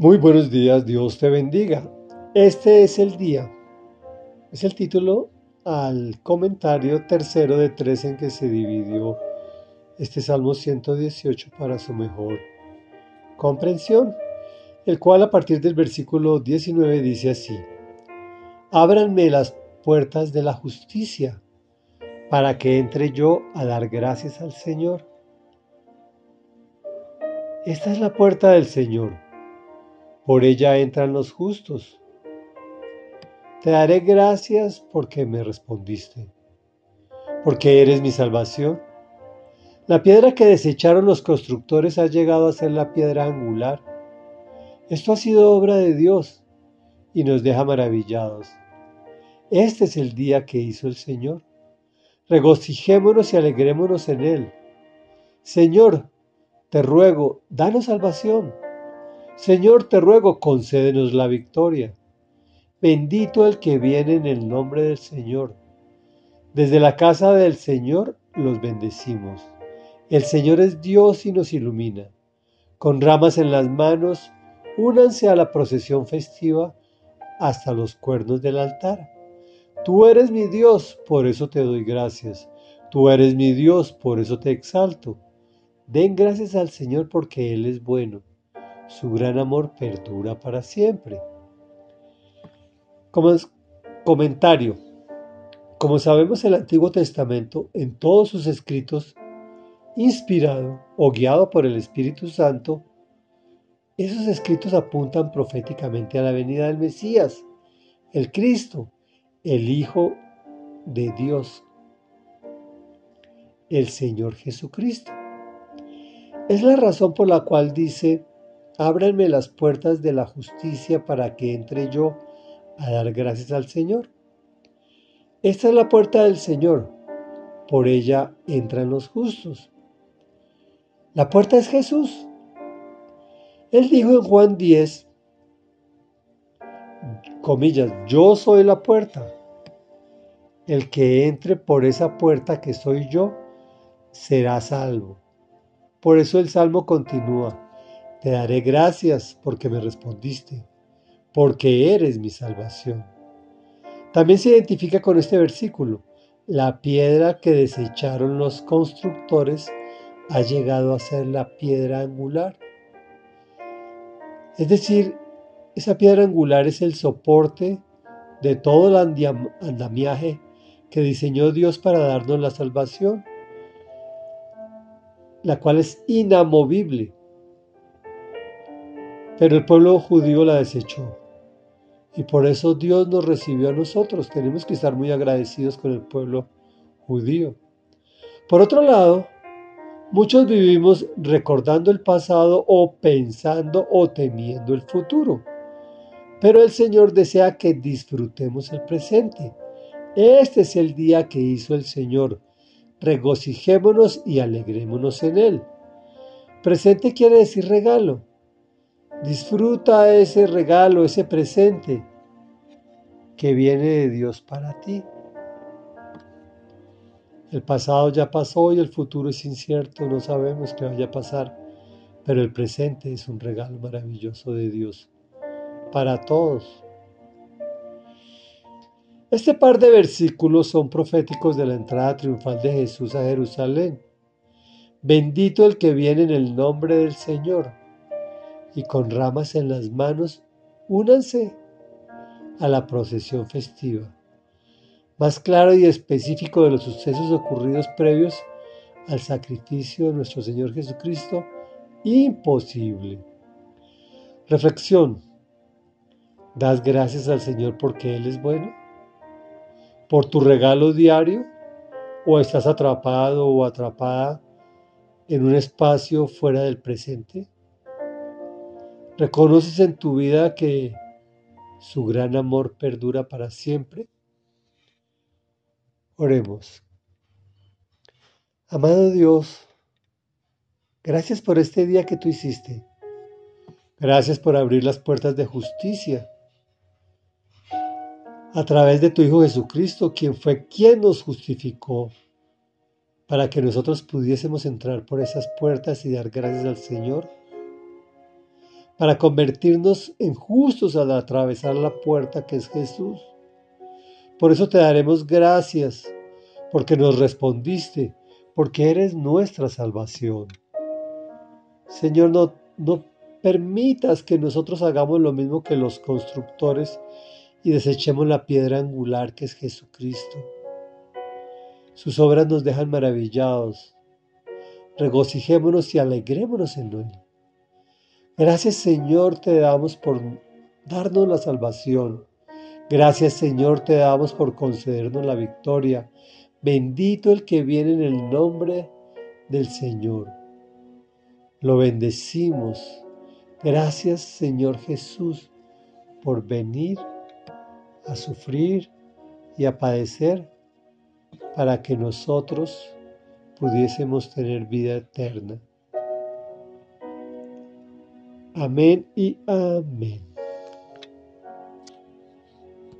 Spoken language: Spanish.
Muy buenos días, Dios te bendiga. Este es el día. Es el título al comentario tercero de tres en que se dividió este Salmo 118 para su mejor comprensión, el cual a partir del versículo 19 dice así, Ábranme las puertas de la justicia para que entre yo a dar gracias al Señor. Esta es la puerta del Señor por ella entran los justos. Te daré gracias porque me respondiste, porque eres mi salvación. La piedra que desecharon los constructores ha llegado a ser la piedra angular. Esto ha sido obra de Dios y nos deja maravillados. Este es el día que hizo el Señor. Regocijémonos y alegrémonos en Él. Señor, te ruego, danos salvación. Señor, te ruego, concédenos la victoria. Bendito el que viene en el nombre del Señor. Desde la casa del Señor los bendecimos. El Señor es Dios y nos ilumina. Con ramas en las manos, únanse a la procesión festiva hasta los cuernos del altar. Tú eres mi Dios, por eso te doy gracias. Tú eres mi Dios, por eso te exalto. Den gracias al Señor porque Él es bueno su gran amor perdura para siempre. Como comentario, como sabemos el Antiguo Testamento en todos sus escritos, inspirado o guiado por el Espíritu Santo, esos escritos apuntan proféticamente a la venida del Mesías, el Cristo, el Hijo de Dios, el Señor Jesucristo. Es la razón por la cual dice ábranme las puertas de la justicia para que entre yo a dar gracias al Señor. Esta es la puerta del Señor, por ella entran los justos. La puerta es Jesús. Él dijo en Juan 10, comillas, yo soy la puerta. El que entre por esa puerta que soy yo, será salvo. Por eso el salmo continúa. Te daré gracias porque me respondiste, porque eres mi salvación. También se identifica con este versículo. La piedra que desecharon los constructores ha llegado a ser la piedra angular. Es decir, esa piedra angular es el soporte de todo el andamiaje que diseñó Dios para darnos la salvación, la cual es inamovible pero el pueblo judío la desechó. Y por eso Dios nos recibió a nosotros. Tenemos que estar muy agradecidos con el pueblo judío. Por otro lado, muchos vivimos recordando el pasado o pensando o temiendo el futuro. Pero el Señor desea que disfrutemos el presente. Este es el día que hizo el Señor. Regocijémonos y alegrémonos en él. Presente quiere decir regalo. Disfruta ese regalo, ese presente que viene de Dios para ti. El pasado ya pasó y el futuro es incierto, no sabemos qué vaya a pasar, pero el presente es un regalo maravilloso de Dios para todos. Este par de versículos son proféticos de la entrada triunfal de Jesús a Jerusalén. Bendito el que viene en el nombre del Señor y con ramas en las manos, únanse a la procesión festiva. Más claro y específico de los sucesos ocurridos previos al sacrificio de nuestro Señor Jesucristo, imposible. Reflexión. ¿Das gracias al Señor porque Él es bueno? ¿Por tu regalo diario? ¿O estás atrapado o atrapada en un espacio fuera del presente? ¿Reconoces en tu vida que su gran amor perdura para siempre? Oremos. Amado Dios, gracias por este día que tú hiciste. Gracias por abrir las puertas de justicia a través de tu Hijo Jesucristo, quien fue quien nos justificó para que nosotros pudiésemos entrar por esas puertas y dar gracias al Señor para convertirnos en justos al atravesar la puerta que es Jesús. Por eso te daremos gracias, porque nos respondiste, porque eres nuestra salvación. Señor, no, no permitas que nosotros hagamos lo mismo que los constructores y desechemos la piedra angular que es Jesucristo. Sus obras nos dejan maravillados. Regocijémonos y alegrémonos en Él. Gracias Señor te damos por darnos la salvación. Gracias Señor te damos por concedernos la victoria. Bendito el que viene en el nombre del Señor. Lo bendecimos. Gracias Señor Jesús por venir a sufrir y a padecer para que nosotros pudiésemos tener vida eterna. Amén y amén.